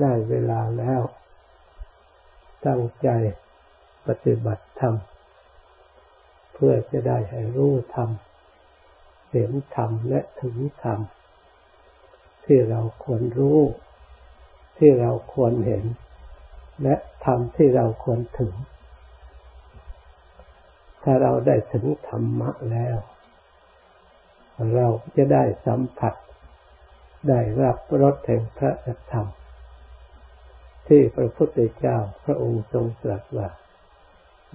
ได้เวลาแล้ว ตั้งใจปฏิบัติธรรม เพื่อจะได้ให้รู้ธรรม เห็นธรรมและถึงธรรม ที่เราควรรู้ ที่เราควรเห็น และธรรมที่เราควรถึง ถ้าเราได้ถึงธรรมะแล้ว เราจะได้สัมผัส ได้รับรสแห่งพระธรรม ที่พระพุทธเจ้าพระองค์ทรงตรัสว่า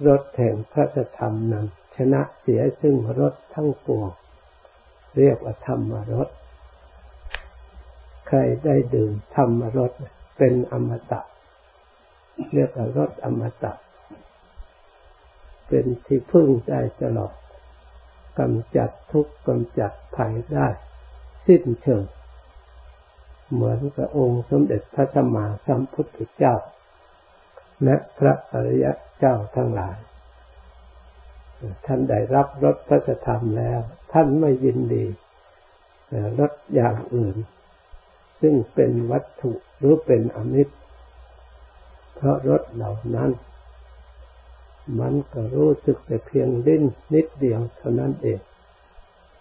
รสแห่งพระธรรมนั้นชนะเสียซึ่งรสทั้งปวงเรียกว่าธรรมรสใครได้ดื่มธรรมรสเป็นอมตะ เรียกว่ารสอมตะ เป็นที่พึ่งได้ตลอดกำจัดทุกข์กำจัดภัยได้ สิ้นเชิง เหมือนกับองค์สมเด็จพระสัมมาสัมพุทธเจ้า และพระอริยเจ้าทั้งหลาย ท่านได้รับรสพระธรรมแล้ว ท่านไม่ยินดีรสอย่างอื่น ซึ่งเป็นวัตถุหรือเป็นอมิตร เพราะรสเหล่านั้น มันก็รู้สึกแต่เพียงดิ้นนิดเดียวเท่านั้นเอง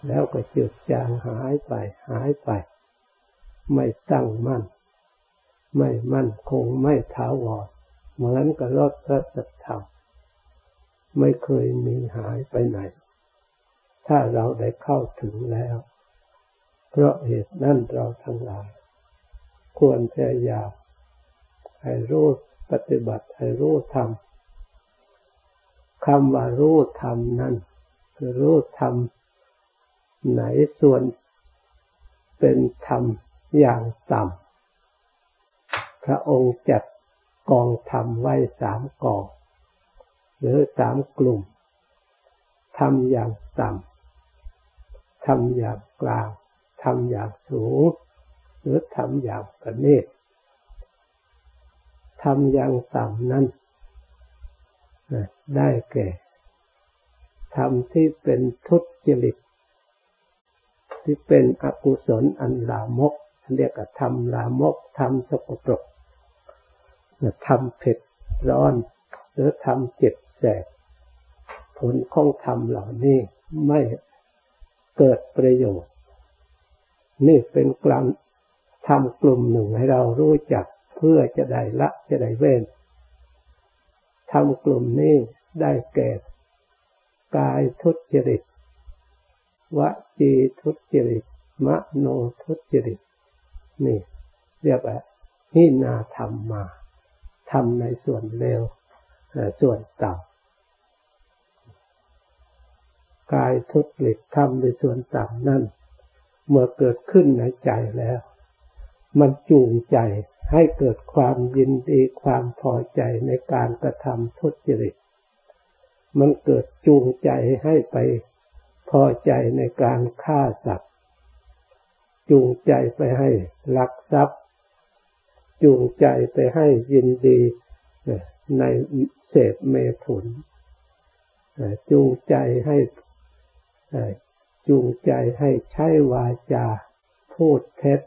แล้วก็จืดจางหายไปหายไป ไม่ตั้งมั่น ไม่มั่นคงไม่ถาวรเหมือนกับรถพระสัทธรรมไม่เคยมีหายไปไหน ถ้าเราได้เข้าถึงแล้ว เพราะเหตุนั้นเราทั้งหลาย ควรพยายามให้รู้ปฏิบัติให้รู้ธรรมคำว่ารู้ธรรมนั้นคือรู้ธรรมไหนส่วนเป็นธรรม อย่างต่ำพระองค์จัดกองทำไว้สามกอง หรือสามกลุ่มทำอย่างต่ำทำอย่างกลางทำอย่างสูง หรือทำอย่างประณีตทำอย่างต่ำนั้นได้แก่ทำที่เป็นทุจริต ที่เป็นอกุศลอันลามก เรียกว่าทำลามกทำสกปรกทำเผ็ดร้อน หรือทำเจ็บแสบผลของธรรมเหล่านี้ไม่เกิดประโยชน์ นี่เป็นกลังทำกลุ่มหนึ่งให้เรารู้จักเพื่อจะได้ละจะได้เว้นทำกลุ่มนี้ได้แก่กายทุจริตวจีทุจริตมโนทุจริต นี่ เรียกว่าหินาธรรมมาทำในส่วนเร็วส่วนต่ำกายทุจริตทำในส่วนต่ำนั่น เมื่อเกิดขึ้นในใจแล้ว มันจูงใจให้เกิดความยินดีความพอใจในการกระทำทุจริต มันเกิดจูงใจให้ไปพอใจในการฆ่าสัตว จูงใจไปให้ลักทรัพย์ จูงใจไปให้ยินดีในเสพเมถุนจูงใจให้จูงใจให้ใช้วาจา พูดเท็จ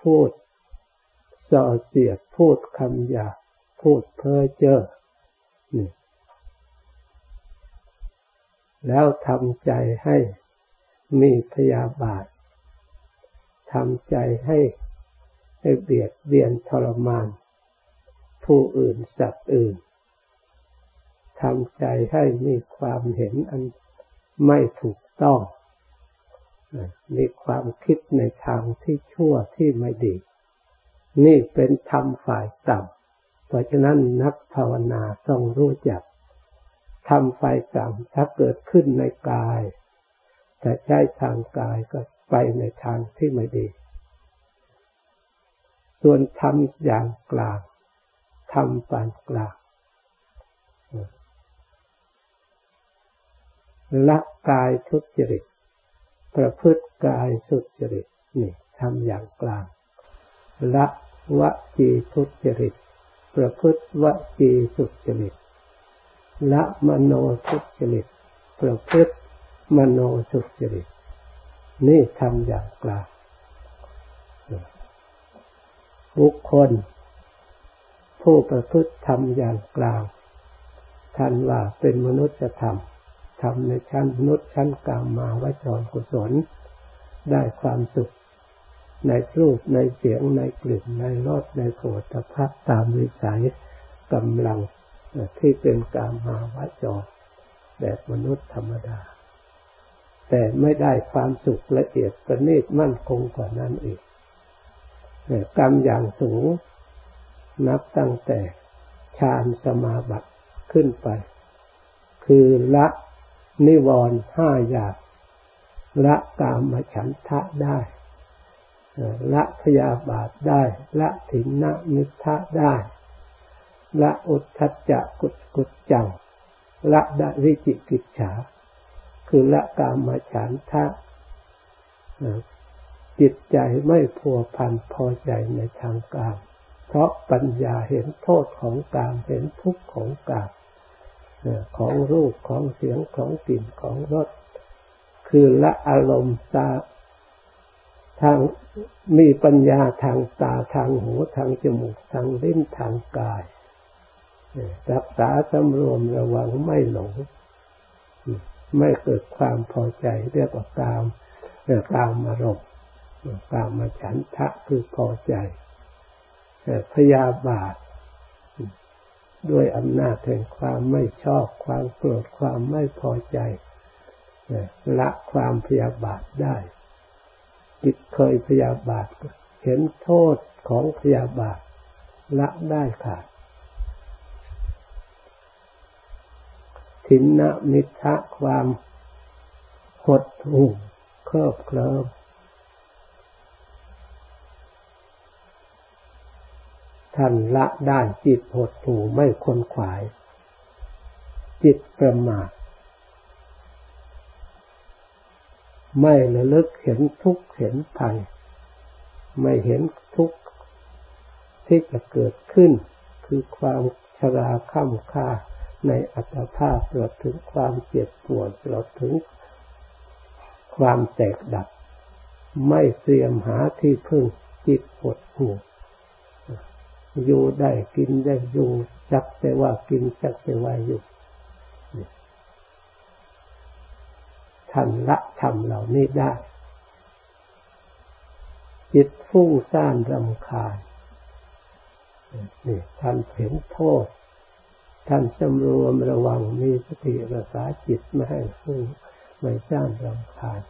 พูดส่อเสียดพูดคำหยาพูดเพ้อเจ้อแล้วทำใจให้มีพยาบาท ทำใจให้ให้เบียดเบียนทรมาน ผู้อื่นสัตว์อื่นทำใจให้มีความเห็นอันไม่ถูกต้อง มีความคิดในทางที่ชั่วที่ไม่ดี นี่เป็นธรรมฝ่ายต่ำเพราะฉะนั้นนักภาวนาต้องรู้จักทำฝ่ายต่ำถ้าเกิดขึ้นในกาย แต่ใช้ทางกายก็ ไปในทางที่ไม่ดี ส่วนทำอย่างกลางทำปานกลางละกายทุจริต ประพฤติกายสุจริตนี่ทำอย่างกลาง ละวจีทุจริต ประพฤติวจีสุจริต ละมโนทุจริต ประพฤติมโนสุจริต นี่ทำอย่างกลางบุคคล ผู้ประพฤติธรรมอย่างกลางท่านว่าเป็นมนุษยธรรมทำในชั้นมนุษย์ชั้นกลางมาวจรกุศล ได้ความสุข ในรูปในเสียงในกลิ่นในรสในโผฏฐัพตามวิสัยกำลังที่เป็นกามมาวจรแบบมนุษย์ธรรมดา แต่ไม่ได้ความสุขละเอียดประณีตมั่นคงกว่านั้นอีกกรรมอย่างสูงนับตั้งแต่ฌานสมาบัติขึ้นไป คือละนิวรณ์ห้าอย่างละกามฉันทะได้ ละพยาบาทได้ ละถินนะมิทะได้ ละอุทธัจจะกุกุจจัง ละดะวิจิกิจฉา คือละกามฉันทะจิตใจไม่พัวพันพอใจในทางกาม เพราะปัญญาเห็นโทษของกาม เห็นทุกข์ของกามของรูปของเสียงของกลิ่นของรสคือละอารมณ์ตาทางมีปัญญาทางตาทางหูทางจมูกทางลิ้นทางกาย รักษาสำรวมระวังไม่หลง ไม่เกิดความพอใจเรียกว่ากามเรียกกามมารมกามมาฉันทะคือพอใจพยาบาท ด้วยอำนาจแห่งความไม่ชอบความโกรธความไม่พอใจละความพยาบาทได้ จิตเคยพยาบาท เห็นโทษของพยาบาทละได้ขาด ทินนะมิทะความหดหู่เคริบเคลิมท่านละด้านจิตหดหู่ไม่คนขวาย จิตประมาทไม่ระลึกเห็นทุกข์เห็นภัย ไม่เห็นทุกข์ที่จะเกิดขึ้น คือความชราข้ามค่า ในอัตภาพตลอดถึงความเจ็บปวดตลอดถึงความแตกดับ ไม่เตรียมหาที่พึ่งจิตหดหูอยู่ได้กินได้อยู่จักแต่ว่ากินจักแต่ว่าอยู่ท่านละทำเหล่านี้ได้ จิตฟุ้งซ่านรำคาญนี่ท่านเห็นโทษ ท่านสำรวมระวังมีสติรักษาจิตไม่ให้ฟุ้งไม่ซ่านรำคาญ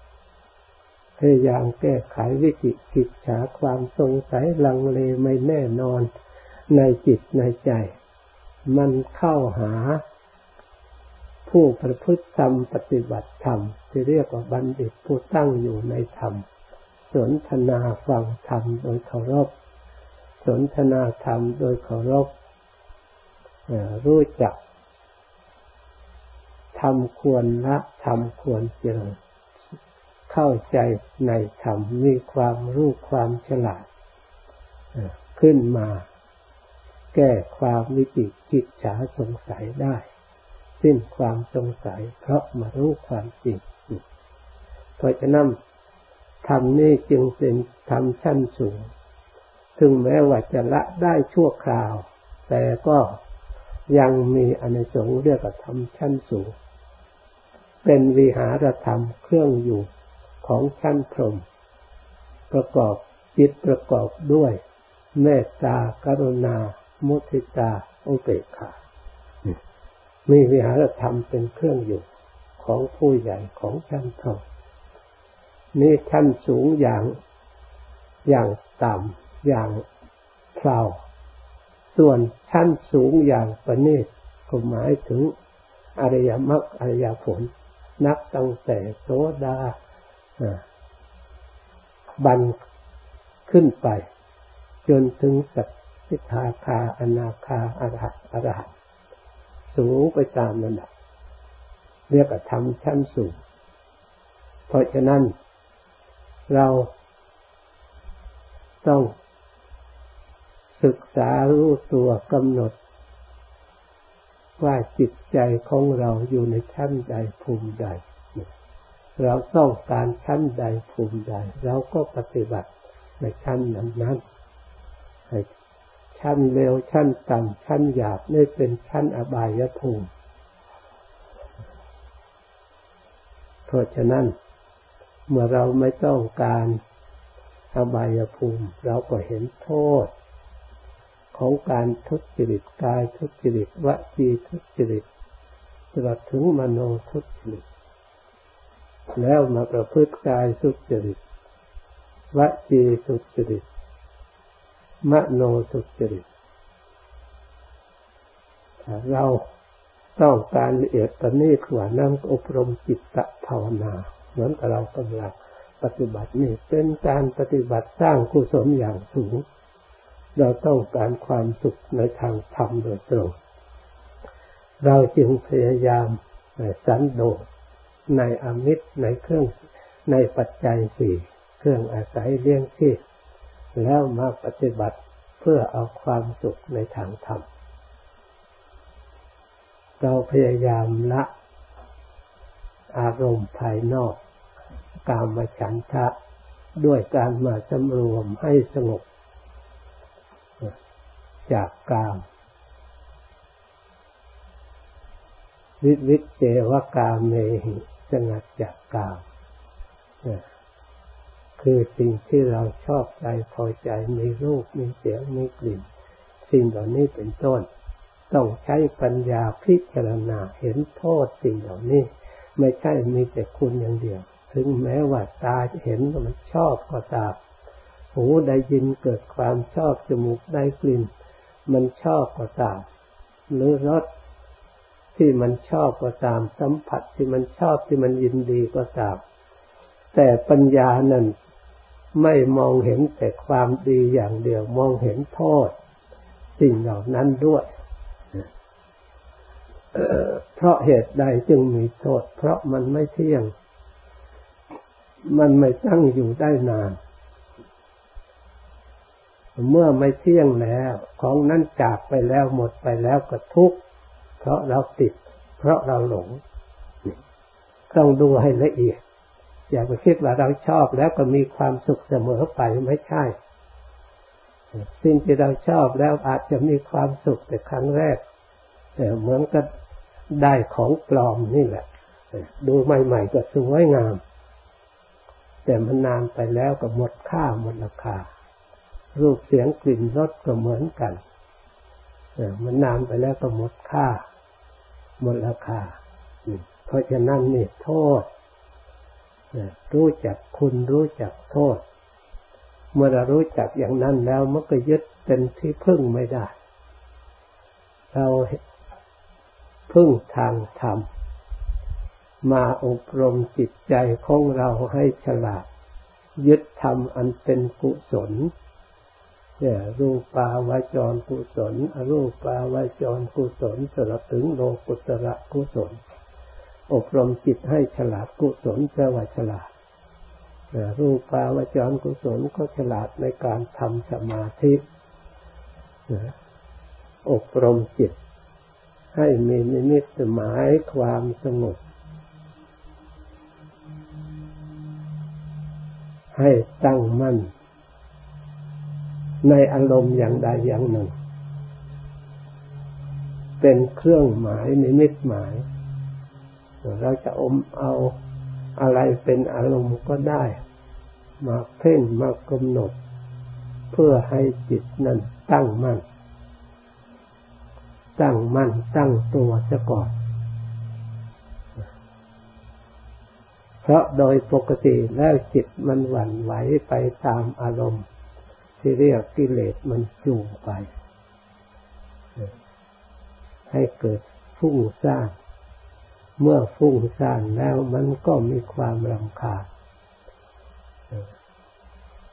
พยายามแก้ไขวิจิกิจฉาความสงสัยลังเลไม่แน่นอนในจิตในใจ มันเข้าหา ผู้ประพฤติธรรมปฏิบัติธรรมที่เรียกว่าบัณฑิตผู้ตั้งอยู่ในธรรม สนทนาฟังธรรมโดยเคารพ สนทนาธรรมโดยเคารพ รู้จักทำควรละทำควรเจริญเข้าใจในธรรมมีความรู้ความฉลาดขึ้นมา แก้ความวิจิตจิตฉาสงสัยได้ สิ้นความสงสัยเพราะมารู้ความจริงเพราะฉะนั้นธรรมนี้จึงเป็นธรรมชั้นสูงถึงแม้ว่าจะละได้ชั่วคราว แต่ก็ ยังมีอนิสงส์เรียกว่าธรรมชั้นสูง เป็นวิหารธรรมเครื่องอยู่ของชั้นพรหมประกอบจิตประกอบด้วย เมตตากรุณา มุทิตาอุเบกขา มีวิหารธรรมเป็นเครื่องอยู่ของผู้ใหญ่ของชั้นพรหมนี่ชั้นสูงอย่างอย่างต่ำอย่างเพลา ส่วนชั้นสูงอย่างประณีตก็หมายถึงอริยมรรคอริยผล นับตั้งแต่โสดาบันขึ้นไป จนถึงสัตสิทาคาอนาคาอรหัตอรหัตสูงไปตามระดับเรียกว่าธรรมชั้นสูง เพราะฉะนั้นเราต้อง ศึกษารู้ตัวกำหนด ว่าจิตใจของเราอยู่ในชั้นใดภูมิใด เราต้องการชั้นใดภูมิใด เราก็ปฏิบัติในชั้นนั้นนั้นชั้นเร็วชั้นต่ำชั้นหยาบนี่เป็นชั้นอบายภูมิเพราะฉะนั้น เมื่อเราไม่ต้องการอบายภูมิ เราก็เห็นโทษ ของการทุจริตกายทุจริตวจีทุจริตตลอดถึงมโนทุจริตแล้วมาประพฤติกายสุจริตวจีสุจริตมโนสุจริตเราต้องการละเอียดประณีตกว่านั่งอบรมจิตตภาวนา เหมือนกับเรากำลังปฏิบัตินี่เป็นการปฏิบัติสร้างกุศลอย่างสูง เราต้องการความสุขในทางธรรมโดยตรง เราจึงพยายามสันโดษในอมิตรในเครื่องในปัจจัยสี่เครื่องอาศัยเลี้ยงชีพแล้วมาปฏิบัติเพื่อเอาความสุขในทางธรรม เราพยายามละอารมณ์ภายนอก กามฉันทะด้วยการมาสำรวมให้สงบ จากกาม วิวิเจวกามเมหิสงัดจากกาม คือสิ่งที่เราชอบใจพอใจมีรูปมีเสียงมีกลิ่น สิ่งเหล่านี้เป็นต้น ต้องใช้ปัญญาพิจารณาเห็นโทษสิ่งเหล่านี้ ไม่ใช่มีแต่คุณอย่างเดียว ถึงแม้ว่าตาเห็นมันชอบก็ตามหูได้ยินเกิดความชอบจมูกได้กลิ่น มันชอบก็ตาม หรือรสที่มันชอบก็ตาม สัมผัสที่มันชอบที่มันยินดีก็ตาม แต่ปัญญานั้นไม่มองเห็นแต่ความดีอย่างเดียว มองเห็นโทษ สิ่งเหล่านั้นด้วยเพราะเหตุใดจึงมีโทษ เพราะมันไม่เที่ยง มันไม่ตั้งอยู่ได้นาน เมื่อไม่เที่ยงแล้ว ของนั้นจากไปแล้วหมดไปแล้วก็ทุกข์เพราะเราติด เพราะเราหลงต้องดูให้ละเอียด อย่าไปคิดว่าเราชอบแล้วก็มีความสุขเสมอไปไม่ใช่ สิ่งที่เราชอบแล้วอาจจะมีความสุขแต่ครั้งแรกแต่เหมือนกับได้ของปลอมนี่แหละ ดูใหม่ ๆ ก็สวยงาม แต่มันนานไปแล้วก็หมดค่าหมดราคา รูปเสียงกลิ่นรสก็เหมือนกันมันนานไปแล้วก็หมดค่า หมดราคา เพราะฉะนั้นนี่โทษ รู้จักคุณรู้จักโทษ เมื่อเรารู้จักอย่างนั้นแล้วมันก็ยึดเป็นที่พึ่งไม่ได้ เราพึ่งทางธรรม มาอบรมจิตใจของเราให้ฉลาด ยึดธรรมอันเป็นกุศล เนี่ยรูปาวาจรกุศลอรูปาวาจรกุศลสลับถึงโลกุตระกุศล อบรมจิตให้ฉลาดกุศลแปลว่าฉลาดรูปาวจรกุศลก็ฉลาดในการทำสมาธิอบรมจิต ให้มีนิมิตหมายความสงบให้ตั้งมั่น ในอารมณ์อย่างใดอย่างหนึ่ง เป็นเครื่องหมายนิมิตหมาย เราจะอมเอาอะไรเป็นอารมณ์ก็ได้ มาเพ่งมากำหนด เพื่อให้จิตนั้นตั้งมั่น ตั้งมั่นตั้งตัวซะก่อน เพราะโดยปกติแล้วจิตมันหวั่นไหวไปตามอารมณ์ ที่เรียกกิเลสมันจูงไป ให้เกิดฟุ้งซ่านเมื่อฟุ้งซ่านแล้วมันก็มีความรำคาญ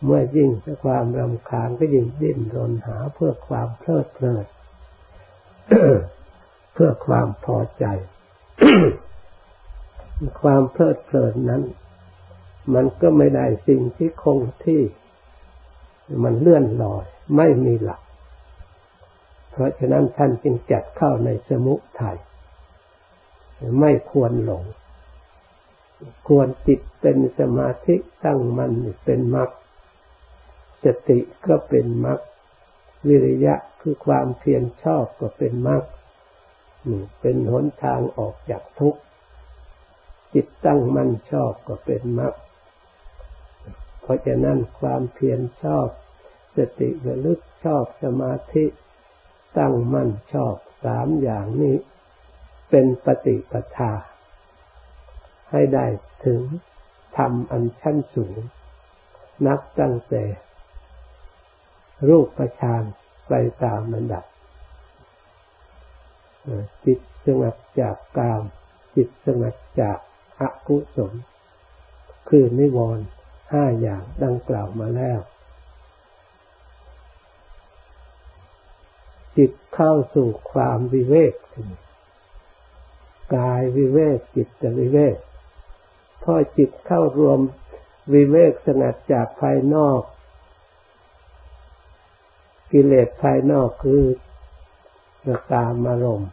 เมื่อยิ่งความรำคาญก็ยิ่งดิ้นรนหาเพื่อความเพลิดเพลินเพื่อความพอใจ ความเพลิดเพลินนั้น มันก็ไม่ได้สิ่งที่คงที่ มันเลื่อนลอย ไม่มีหลัก เพราะฉะนั้นท่านจึงจัดเข้าในสมุทัยไม่ควรหลง ควรจิตเป็นสมาธิตั้งมันเป็นมรรคสติก็เป็นมรรควิริยะคือความเพียรชอบก็เป็นมรรคเป็นหนทางออกจากทุกข์จิตตั้งมั่นชอบก็เป็นมรรค เพราะฉะนั้นความเพียรชอบ สติระลึกชอบสมาธิตั้งมั่นชอบสามอย่างนี้ เป็นปฏิปทา ให้ได้ถึงธรรมอันชั้นสูง นับตั้งแต่ รูปประชานไปตามระดับ จิตสงบจากกาม จิตสงบจากอกุศล คือนิวรณ์ ห้าอย่างดังกล่าวมาแล้ว จิตเข้าสู่ความวิเวกกายวิเวกจิตจะวิเวกพอจิตเข้ารวมวิเวกสงัดจากภายนอก กิเลสภายนอกคือตามอารมณ์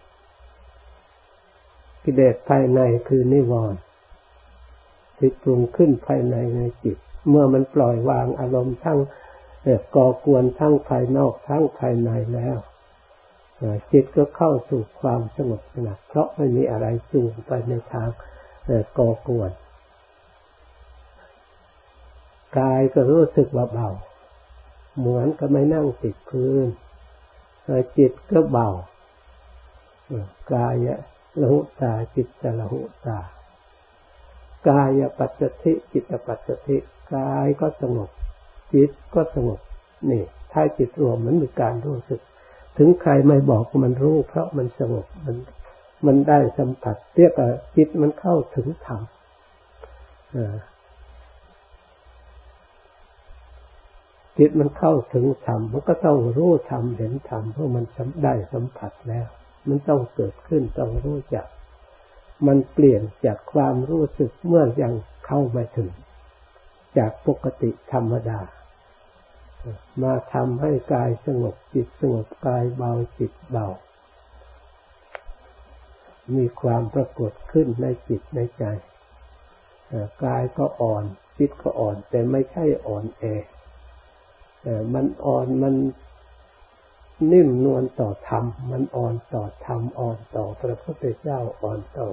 กิเลสภายในคือนิวรณ์ที่ปรุงขึ้นภายในในจิต เมื่อมันปล่อยวางอารมณ์ทั้งก่อกวนทั้งภายนอกทั้งภายในแล้วจิตก็เข้าสู่ความสงบสงัดเพราะไม่มีอะไรจูงไปในทางก่อกวนกายก็รู้สึกว่าเบา เหมือนกับไม่นั่งติดพื้นจิตก็เบากายละหุตาจิตจะละหุตากายปัจจติจิตปัจจติ กายก็สงบ จิตก็สงบนี่ถ้าจิตรวมมันมีการรู้สึก ถึงใครไม่บอกมันรู้ เพราะมันสงบมันมันได้สัมผัสเรียกว่าจิตมันเข้าถึงธรรมจิตมันเข้าถึงธรรมมันก็ต้องรู้ธรรมเห็นธรรมเพราะมันได้สัมผัสแล้ว มันต้องเกิดขึ้นต้องรู้จัก มันเปลี่ยนจากความรู้สึกเมื่อยังเข้ามาถึง จากปกติธรรมดา มาทำให้กายสงบจิตสงบกายเบาจิตเบา มีความปรากฏขึ้นในจิตในใจกายก็อ่อนจิตก็อ่อน แต่ไม่ใช่อ่อนแอมันอ่อนมันนิ่มนวลต่อธรรม มันอ่อนต่อธรรมอ่อนต่อพระพุทธเจ้าอ่อนต่อ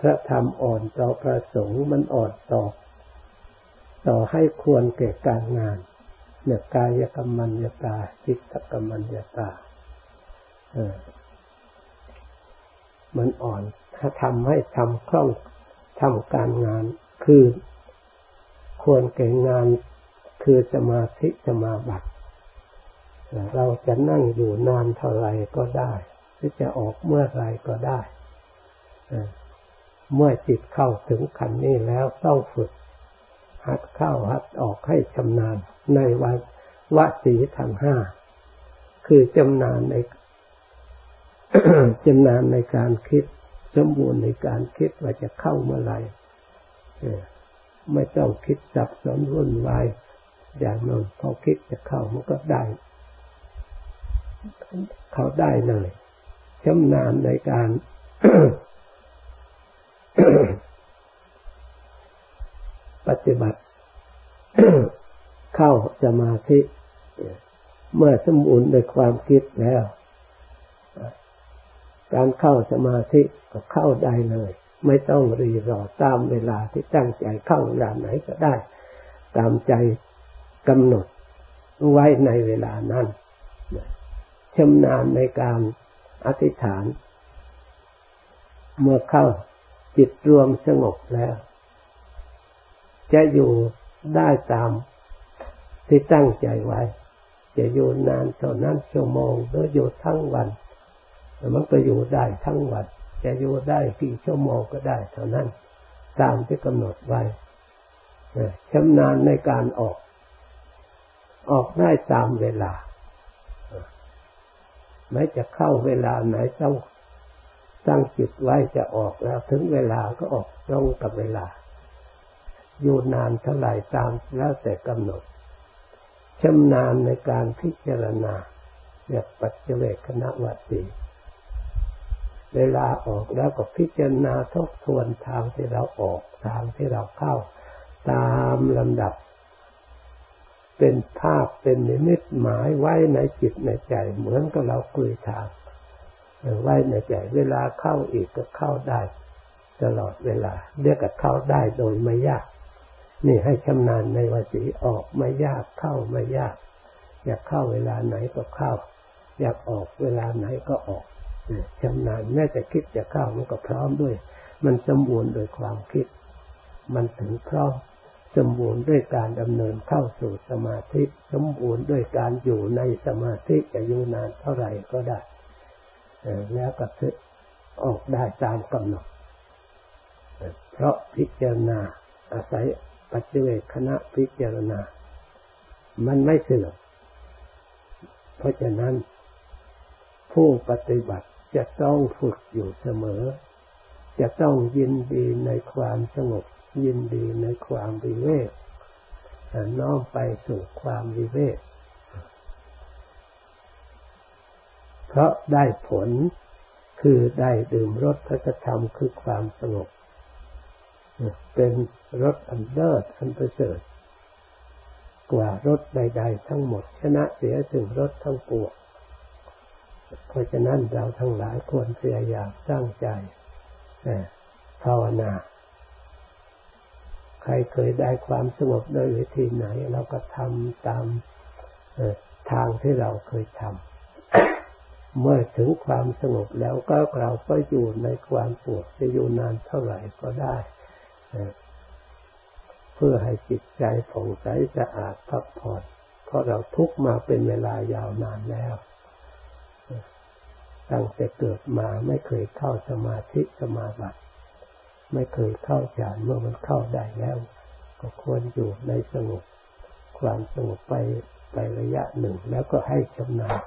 พระธรรมอ่อนต่อพระสงฆ์มันอ่อนต่อ ต่อให้ควรแก่การงานเนี่ยกายกรรมัญญาตาจิตกรรมัญญาตาเออมันอ่อน ถ้าทำให้ทำคล่องทำการงาน คือควรแก่งานคือสมาธิสมาบัติเราจะนั่งอยู่นานเท่าไรก็ได้หรือจะออกเมื่อไรก็ได้ เมื่อจิตเข้าถึงขันนี้แล้วต้องฝึก หัดเข้าหัดออกให้ชำนาญในวัดวสีทั้งห้า คือจำนานในจำนานในการคิดสมบูรณ์ในการคิดว่าจะเข้าเมื่อไหร่ไม่ต้องคิดสับสนวุ่นวายอย่างนั้นพอคิดจะเข้ามันก็ได้ เขาได้เลยชำนาญในการ ปฏิบัติ เข้าสมาธิ เมื่อสมบูรณ์ในความคิดแล้ว การเข้าสมาธิก็เข้าได้เลย ไม่ต้องรีรอตามเวลาที่ตั้งใจเข้าเวลาไหนก็ได้ ตามใจกำหนดไว้ในเวลานั้นชำนาญในการอธิษฐาน เมื่อเข้าจิตรวมสงบแล้ว จะอยู่ได้ตามที่ตั้งใจไว้ จะอยู่นานเท่านั้นชั่วโมงหรืออยู่ทั้งวันมันก็อยู่ได้ทั้งวัน จะอยู่ได้กี่ชั่วโมงก็ได้เท่านั้น ตามที่กำหนดไว้ชำนาญในการออก ออกได้ตามเวลาไม่จะเข้าเวลาไหนต้องตั้งจิตไว้จะออกแล้ว ถึงเวลาก็ออกตรงกับเวลา อยู่นานเท่าไหร่ตามแล้วแต่กำหนดชำนาญในการพิจารณาแบบปัจเจเวคณะวัตีเวลาออกแล้วก็พิจารณาทบทวนทางที่เราออกทางที่เราเข้า ตามลำดับ เป็นภาพเป็นนิมิตหมายไว้ในจิตในใจ เหมือนกับเราคุยทางไว้ในใจ เวลาเข้าอีกก็เข้าได้ ตลอดเวลา เรียกกับเข้าได้โดยไม่ยาก นี่ให้ชำนาญในวสีออกไม่ยากเข้าไม่ยาก อยากเข้าเวลาไหนก็เข้า อยากออกเวลาไหนก็ออกชำนาญแม้แต่คิดจะเข้ามันก็พร้อมด้วย มันสมบูรณ์โดยความคิด มันถึงพร้อมสมบูรณ์ด้วยการดำเนินเข้าสู่สมาธิสมบูรณ์ด้วยการอยู่ในสมาธิจะอยู่นานเท่าไหร่ก็ได้แล้วก็ออกได้ตามกำหนดเพราะพิจารณาอาศัย ปัจเจกคณะพิจารณา มันไม่เสื่อมเพราะฉะนั้น ผู้ปฏิบัติจะต้องฝึกอยู่เสมอ จะต้องยินดีในความสงบ ยินดีในความวิเวกน้อมไปสู่ความวิเวกเพราะได้ผลคือได้ดื่มรสพระธรรมคือความสงบ เป็นรสอันเลิศอันประเสริฐกว่ารสใด ๆ ทั้งหมด ชนะเสียถึงรสทั้งปวงเพราะฉะนั้นเราทั้งหลายควรพยายามสร้างใจภาวนา ใครเคยได้ความสงบโดยวิธีไหน เราก็ทำตามทางที่เราเคยทำ เมื่อถึงความสงบแล้วก็เราก็อยู่ในความปวดจะอยู่นานเท่าไหร่ก็ได้ เพื่อให้จิตใจผ่องใสสะอาดพักผ่อนเพราะเราทุกมาเป็นเวลายาวนานแล้ว ตั้งแต่เกิดมาไม่เคยเข้าสมาธิสมาบัติ ไม่เคยเข้าฌานเมื่อมันเข้าได้แล้ว ก็ควรอยู่ในสงบความสงบไปไประยะหนึ่งแล้วก็ให้ชำนาญ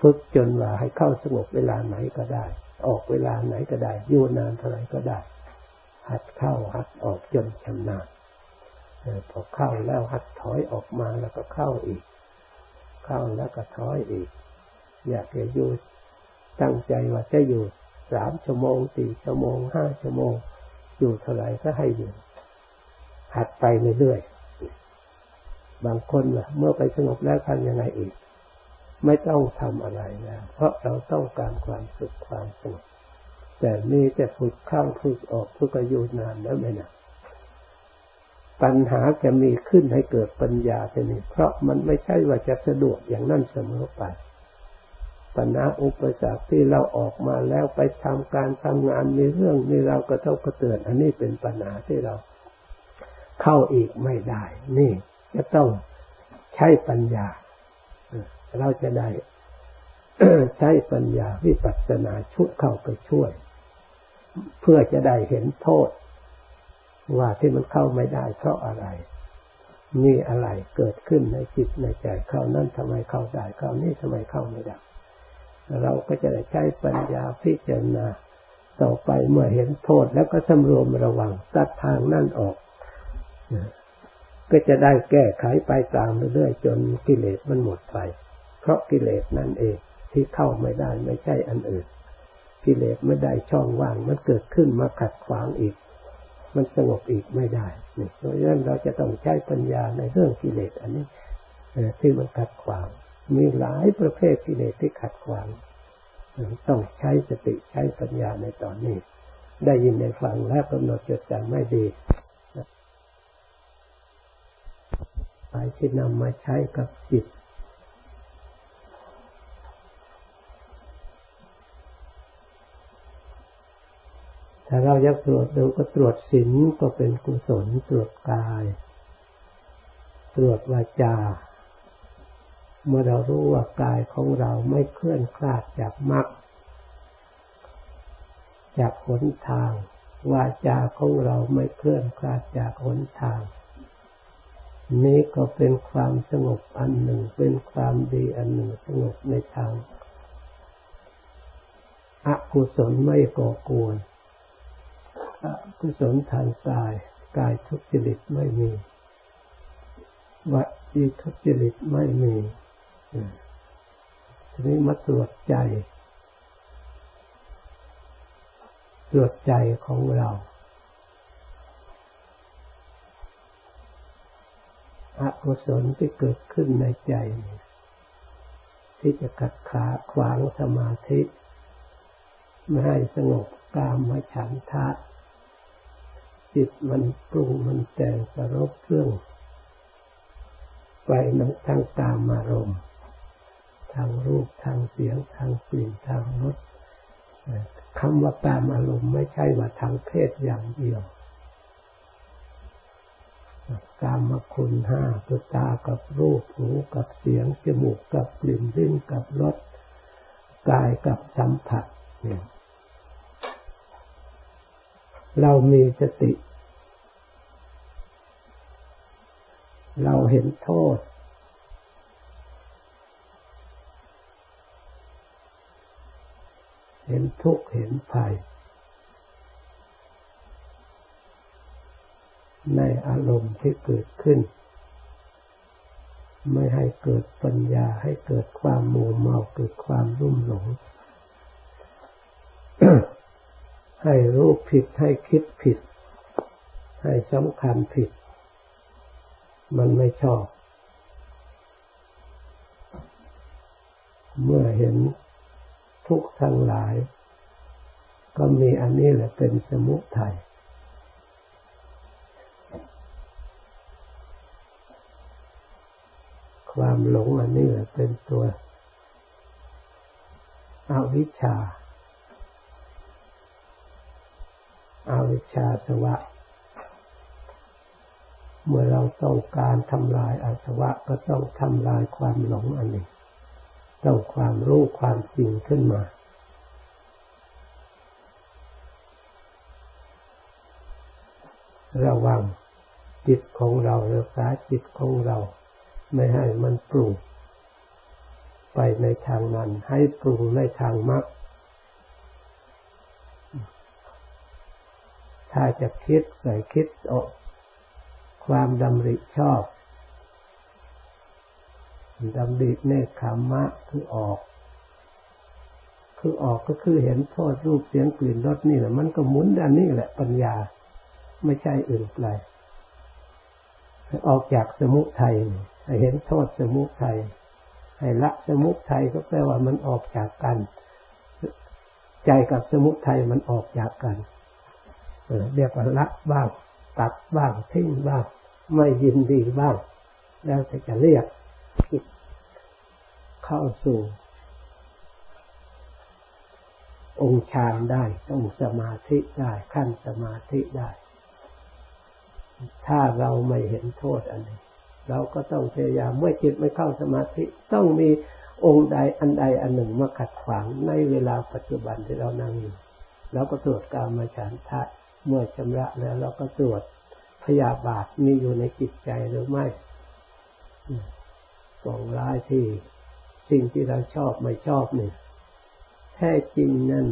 ฝึกจนว่าให้เข้าสงบเวลาไหนก็ได้ ออกเวลาไหนก็ได้อยู่นานเท่าไหร่ก็ได้ หัดเข้าหัดออกจนชำนาญพอเข้าแล้วหัดถอยออกมาแล้วก็เข้าอีก เข้าแล้วก็ถอยอีก อยากจะอยู่ตั้งใจว่าจะอยู่สามชั่วโมงสี่ชั่วโมงห้าชั่วโมง อยู่เท่าไหร่ก็ให้อยู่ หัดไปเรื่อยๆบางคนล่ะ เมื่อไปสงบแล้วทำยังไงอีก ไม่ต้องทำอะไรแล้วเพราะเราต้องการความสุขความสงบ แต่มีแต่ฝึกเข้าฝึกออกฝึกอยู่นานแล้วไม่นะปัญหาจะมีขึ้นให้เกิดปัญญาทีนี้เพราะมันไม่ใช่ว่าจะสะดวกอย่างนั้นเสมอไป ปัญหาอุปสรรคที่เราออกมาแล้วไปทำการทำงานมีเรื่องมีเราก็ต้องกระเตือน อันนี้เป็นปัญหาที่เรา เข้าอีกไม่ได้ นี่จะต้องใช้ปัญญาเราจะได้ใช้ปัญญาวิปัสสนาช่วยเข้าไปช่วย เพื่อจะได้เห็นโทษ ว่าที่มันเข้าไม่ได้เพราะอะไร มีอะไรเกิดขึ้นในจิตในใจเขานั่นทำไมเข้าได้เขานี่ทำไมเข้าไม่ได้ เราก็จะได้ใช้ปัญญาพิจารณาต่อไปเมื่อเห็นโทษแล้วก็สำรวมระวังตัดทางนั่นออก ก็จะได้แก้ไขไปตามเรื่อยๆจนกิเลสมันหมดไป เพราะกิเลสนั่นเองที่เข้าไม่ได้ไม่ใช่อันอื่น กิเลสไม่ได้ช่องว่าง มันเกิดขึ้นมาขัดขวางอีก มันสงบอีกไม่ได้นี่เพราะฉะนั้นเราจะต้องใช้ปัญญาในเรื่องกิเลสอันนี้ที่มันขัดขวาง มีหลายประเภทกิเลสที่ขัดขวาง ต้องใช้สติใช้ปัญญาในตอนนี้ ได้ยินในฟังแล้วกำหนดจดจำไม่ดีไปที่นำมาใช้กับจิต ถ้าเราอยากตรวจดูก็ตรวจศีลก็เป็นกุศลตรวจกาย ตรวจวาจา เมื่อเรารู้ว่ากายของเราไม่เคลื่อนคลาดจากมรรคจากหนทาง วาจาของเราไม่เคลื่อนคลาดจากหนทาง นี้ก็เป็นความสงบอันหนึ่ง เป็นความดีอันหนึ่งสงบในทางอกุศลไม่ก่อกวน กุศลทางกายกายทุจริตไม่มีวจีทุจริตไม่มีทีนี้มาตรวจใจ ตรวจใจของเราอกุศลที่เกิดขึ้นในใจ ที่จะกัดขาขวางสมาธิ ไม่ให้สงบกามมาฉันทะ จิตมันปรุงมันแต่งสรบเครื่องไปนังทางตามอารมณ์ ทางรูปทางเสียงทางกลิ่นทางรสคำว่าตามอารมณ์ไม่ใช่ว่าทางเพศอย่างเดียวกามคุณห้าคือตากับรูปหูกับเสียงจมูกกับกลิ่นลิ้นกับรสกายกับสัมผัสเนี่ย เรามีสติ เราเห็นโทษ เห็นทุกข์เห็นภัย ในอารมณ์ที่เกิดขึ้น ไม่ให้เกิดปัญญาให้เกิดความมัวเมาเกิดความรุ่มหลง ให้รู้ผิดให้คิดผิด ให้สำคัญผิด มันไม่ชอบ เมื่อเห็นทุกทั้งหลาย ก็มีอันนี้แหละเป็นสมุทัยความหลงอันนี้แหละเป็นตัวอวิชชา อาวิชชาสวะ เมื่อเราต้องการทำลายอาสวะก็ต้องทำลายความหลงอันนี้ต้องความรู้ความจริงขึ้นมา ระวังจิตของเรารักษาจิตของเรา ไม่ให้มันปรุงไปในทางนั้นให้ปรุงในทางมรรค ถ้าจะคิดใส่คิดออกความดำริชอบดำริเนคขมะคือออก คือออกก็คือเห็นโทษรูปเสียงกลิ่นรสนี่แหละ มันก็หมุนด้านนี้แหละปัญญา ไม่ใช่อื่นไกลออกจากสมุทัยให้เห็นโทษสมุทัยให้ละสมุทัยก็แปลว่ามันออกจากกัน ใจกับสมุทัยมันออกจากกัน เรียกว่าละบ้าง ตัดบ้างทิ้งบ้าง ไม่ยินดีบ้าง แล้วจะเรียกจิตเข้าสู่ องค์ฌานได้องค์สมาธิได้ขั้นสมาธิได้ ถ้าเราไม่เห็นโทษอันนี้ เราก็ต้องพยายามเมื่อจิตไม่เข้าสมาธิ ต้องมีองค์ใดอันใดอันหนึ่งมาขัดขวางในเวลาปัจจุบันที่เรานั่งอยู่เราก็ตรวจกามาฉันทะ เมื่อชำระแล้วเราก็ตรวจพยาบาทมีอยู่ในจิตใจหรือไม่สองร้ายที่สิ่งที่เราชอบไม่ชอบเนี่ยแท้จริงนั่น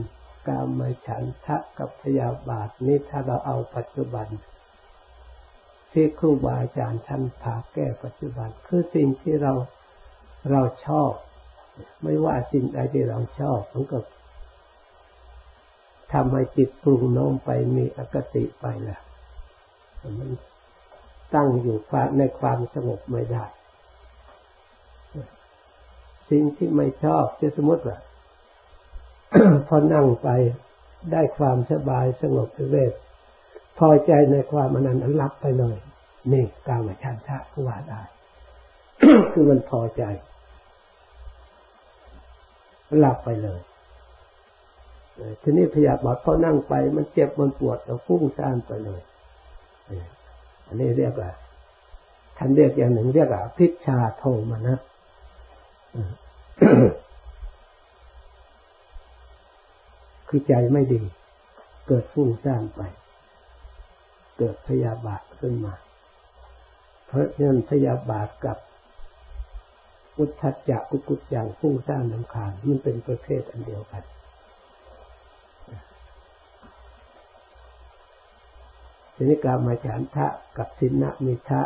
กามมาฉันทะกับพยาบาทนี้ถ้าเราเอาปัจจุบัน ที่ครูบาอาจารย์ท่านพาแก้ปัจจุบัน คือสิ่งที่เราเราชอบ ไม่ว่าสิ่งใดที่เราชอบมันก็ ทำให้จิตปรุงโน้มไปมีอคติไปแหละมันตั้งอยู่ในความสงบไม่ได้ สิ่งที่ไม่ชอบจะสมมติว่าพอนั่งไปได้ความสบายสงบเวทพอใจในความอนันต์รับไปเลย นี่กามฉันทะก็ว่าได้ คือมันพอใจหลับไปเลย ทีนี้พยาบาทเขานั่งไป มันเจ็บมันปวดเราฟุ้งซ่านไปเลยอันนี้เรียกว่าท่านเรียกอย่างหนึ่งเรียกว่าพิชชาโทมนะคือใจไม่ดี เกิดฟุ้งซ่านไป เกิดพยาบาทขึ้นมา เพราะฉะนั้นพยาบาทกับอุทธัจจะกุกุจอย่างฟุ้งซ่านลำคาญมันเป็นประเภทอันเดียวกัน ทีนี้กามาฉันทะกับสินนะมิทะ